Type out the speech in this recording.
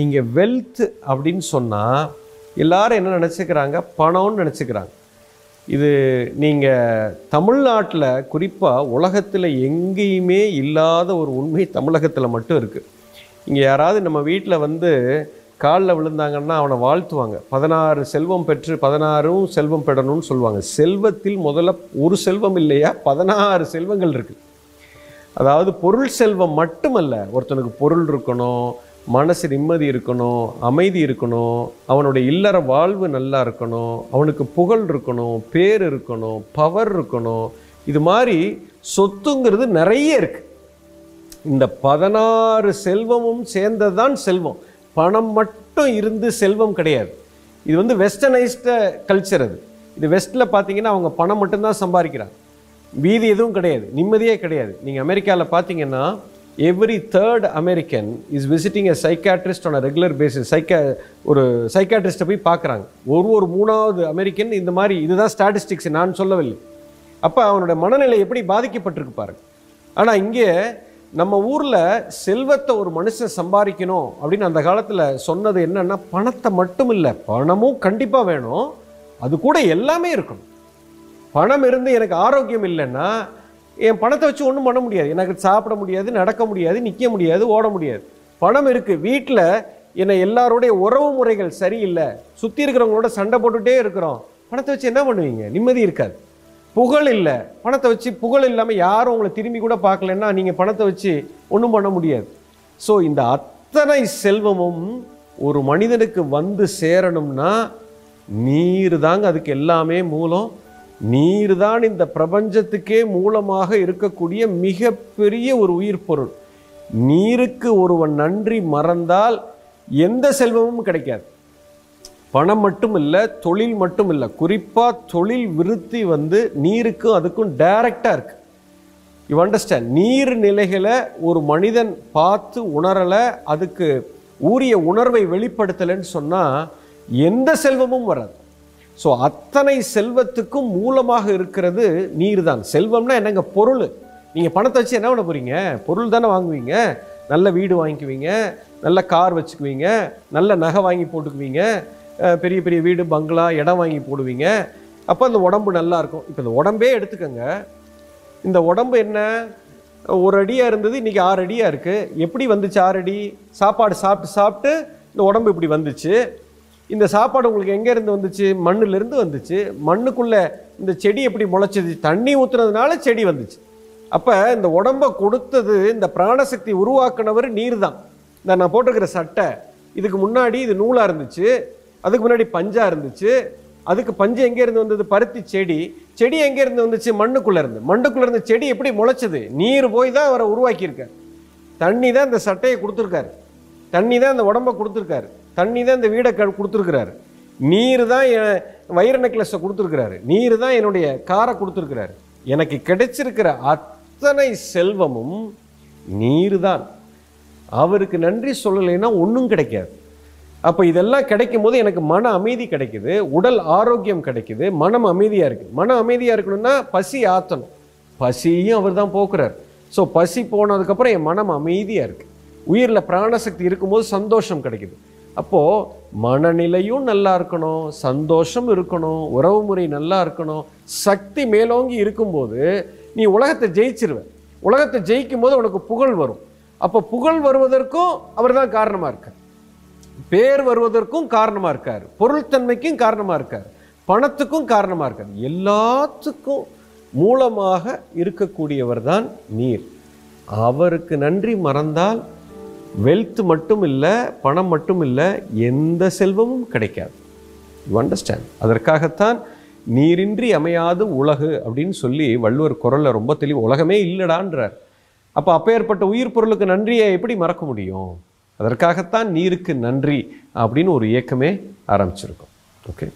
நீங்கள் வெல்த் அப்படின்னு சொன்னால் எல்லாரும் என்ன நினச்சிக்கிறாங்க? பணம்னு நினச்சிக்கிறாங்க. இது நீங்கள் தமிழ்நாட்டில் குறிப்பாக உலகத்தில் எங்கேயுமே இல்லாத ஒரு உண்மை தமிழகத்தில் மட்டும் இருக்குது இங்கே யாராவது நம்ம வீட்டில் வந்து காலில் விழுந்தாங்கன்னா அவனை வாழ்த்துவாங்க. பதினாறு செல்வம் பெற்று பதினாறும் செல்வம் பெறணும்னு சொல்லுவாங்க. செல்வத்தில் முதல்ல ஒரு செல்வம் இல்லையா? பதினாறு செல்வங்கள் இருக்குது அதாவது பொருள் செல்வம் மட்டுமல்ல ஒருத்தனுக்கு பொருள் இருக்கணும் மனசு நிம்மதி இருக்கணும் அமைதி இருக்கணும் அவனுடைய இல்லற வாழ்வு நல்லா இருக்கணும் அவனுக்கு புகழ் இருக்கணும் பேர் இருக்கணும் பவர் இருக்கணும். இது மாதிரி சொத்துங்கிறது நிறைய இருக்குது இந்த பதினாறு செல்வமும் சேர்ந்தது தான் செல்வம். பணம் மட்டும் இருந்து செல்வம் கிடையாது. இது வந்து வெஸ்டர்னைஸ்ட கல்ச்சர் அது. இது வெஸ்ட்டில் பார்த்தீங்கன்னா அவங்க பணம் மட்டும்தான் சம்பாதிக்கிறாங்க. வீதி எதுவும் கிடையாது. நிம்மதியே கிடையாது. நீங்கள் அமெரிக்காவில் பார்த்தீங்கன்னா every third American is visiting a psychiatrist on a regular basis psych ஒரு சைக்காட்ரிஸ்ட்டை போய் பார்க்குறாங்க. ஒரு ஒரு மூணாவது அமெரிக்கன் இந்த மாதிரி இதுதான் ஸ்டாட்டிஸ்டிக்ஸ் நான் சொல்லவில்லை. அப்போ அவனோட மனநிலை எப்படி பாதிக்கப்பட்டிருக்கு பாருங்க. ஆனால் இங்கே நம்ம ஊரில் செல்வத்தை ஒரு மனுஷன் சம்பாதிக்கணும் அப்படின்னு அந்த காலத்தில் சொன்னது என்னென்னா பணத்தை மட்டும் இல்லை பணமும் கண்டிப்பாக வேணும். அது கூட எல்லாமே இருக்கணும். பணம் இருந்து எனக்கு ஆரோக்கியம் இல்லைன்னா என் பணத்தை வச்சு ஒன்றும் பண்ண முடியாது. எனக்கு சாப்பிட முடியாது நடக்க முடியாது நிற்க முடியாது ஓட முடியாது. பணம் இருக்குது வீட்டில் என்னை எல்லாருடைய உறவு முறைகள் சரியில்லை. சுற்றி இருக்கிறவங்களோட சண்டை போட்டுகிட்டே இருக்கிறோம். பணத்தை வச்சு என்ன பண்ணுவீங்க? நிம்மதி இருக்காது. புகழ் இல்லை. பணத்தை வச்சு புகழ் இல்லாமல் யாரும் உங்களை திரும்பி கூட பார்க்கலன்னா நீங்கள் பணத்தை வச்சு ஒன்றும் பண்ண முடியாது. ஸோ இந்த அத்தனை செல்வமும் ஒரு மனிதனுக்கு வந்து சேரணும்னா நீர் தாங்க அதுக்கு எல்லாமே மூலம் நீர் தான் இந்த பிரபஞ்சத்துக்கே மூலமாக இருக்கக்கூடிய மிகப்பெரிய ஒரு உயிர் பொருள். நீருக்கு ஒருவன் நன்றி மறந்தால் எந்த செல்வமும் கிடைக்காது. பணம் மட்டும் இல்லை தொழில் மட்டும் இல்லை குறிப்பாக தொழில் விருத்தி வந்து நீருக்கும் அதுக்கும் டைரக்டாக இருக்கு. யூ அண்டர்ஸ்டாண்ட் நீர் நிலைகளை ஒரு மனிதன் பார்த்து உணரலை அதுக்கு உரிய உணர்வை வெளிப்படுத்தலைன்னு சொன்னால் எந்த செல்வமும் வராது. ஸோ அத்தனை செல்வத்துக்கும் மூலமாக இருக்கிறது நீர் தான் செல்வம்னா என்னங்க? பொருள். நீங்கள் பணத்தை வச்சு என்ன பண்ண போகிறீங்க பொருள் தானே வாங்குவீங்க. நல்ல வீடு வாங்கிக்குவீங்க. நல்ல கார் வச்சுக்குவீங்க. நல்ல நகை வாங்கி போட்டுக்குவீங்க. பெரிய பெரிய வீடு பங்களா இடம் வாங்கி போடுவீங்க. அப்போ அந்த உடம்பு நல்லாயிருக்கும் இப்போ இந்த உடம்பே எடுத்துக்கோங்க. இந்த உடம்பு என்ன? ஒரு அடியாக இருந்தது இன்றைக்கி ஆறு அடியாக இருக்குது எப்படி வந்துச்சு ஆறு அடி? சாப்பாடு சாப்பிட்டு சாப்பிட்டு இந்த உடம்பு இப்படி வந்துச்சு. இந்த சாப்பாடு உங்களுக்கு எங்கேருந்து வந்துச்சு? மண்ணுலேருந்து வந்துச்சு. மண்ணுக்குள்ளே இந்த செடி எப்படி முளைச்சது? தண்ணி ஊற்றுனதுனால செடி வந்துச்சு. அப்போ இந்த உடம்பை கொடுத்தது இந்த பிராணசக்தி உருவாக்குனவர் நீர் தான் இந்த நான் போட்டிருக்கிற சட்டை இதுக்கு முன்னாடி இது நூலாக இருந்துச்சு அதுக்கு முன்னாடி பஞ்சாக இருந்துச்சு அதுக்கு பஞ்சு எங்கேருந்து வந்தது? பருத்தி செடி. செடி எங்கே இருந்து வந்துச்சு? மண்ணுக்குள்ளே இருந்து. மண்ணுக்குள்ளே இருந்து செடி எப்படி முளைச்சது? நீர் போய் தான் அவரை உருவாக்கியிருக்கார். தண்ணி தான் இந்த சட்டையை கொடுத்துருக்காரு. தண்ணி தான் இந்த உடம்பை கொடுத்துருக்காரு. தண்ணி தான் இந்த வீடை க கொடுத்துருக்கிறாரு. நீர் தான் என் வைர நெக்லஸை கொடுத்துருக்கிறாரு. நீர் தான் என்னுடைய காரை கொடுத்துருக்கிறாரு. எனக்கு கிடைச்சிருக்கிற அத்தனை செல்வமும் நீர் தான். அவருக்கு நன்றி சொல்லலைன்னா ஒன்றும் கிடைக்காது. அப்போ இதெல்லாம் கிடைக்கும் போது எனக்கு மன அமைதி கிடைக்குது உடல் ஆரோக்கியம் கிடைக்குது மனம் அமைதியாக இருக்குது மனம் அமைதியாக இருக்கணும்னா பசி ஆற்றணும் பசியும் அவர் தான் போக்குறார். ஸோ பசி போனதுக்கப்புறம் என் மனம் அமைதியாக இருக்குது உயிரில் பிராணசக்தி இருக்கும்போது சந்தோஷம் கிடைக்குது. அப்போது மனநிலையும் நல்லா இருக்கணும் சந்தோஷம் இருக்கணும் உறவுமுறை நல்லா இருக்கணும் சக்தி மேலோங்கி இருக்கும்போது நீ உலகத்தை ஜெயிச்சிருவ. உலகத்தை ஜெயிக்கும் போது உனக்கு புகழ் வரும். அப்போ புகழ் வருவதற்கும் அவர் தான் காரணமாக இருக்கார். பேர் வருவதற்கும் காரணமாக இருக்கார். பொருள்தன்மைக்கும் காரணமாக இருக்கார். பணத்துக்கும் காரணமாக இருக்கார். எல்லாத்துக்கும் மூலமாக இருக்கக்கூடியவர் தான் நீர். அவருக்கு நன்றி மறந்தால் வெல்த் மட்டும் இல்லை பணம் மட்டும் இல்லை எந்த செல்வமும் கிடைக்காது. யூ அண்டர்ஸ்டாண்ட் அதற்காகத்தான் நீரின்றி அமையாது உலகு அப்படின்னு சொல்லி வள்ளுவர் குரலில் ரொம்ப தெளிவு உலகமே இல்லடான்றார். அப்போ அப்பேற்பட்ட உயிர் பொருளுக்கு நன்றியை எப்படி மறக்க முடியும்? அதற்காகத்தான் நீருக்கு நன்றி அப்படின்னு ஒரு இயக்கமே ஆரம்பிச்சிருக்கோம். ஓகே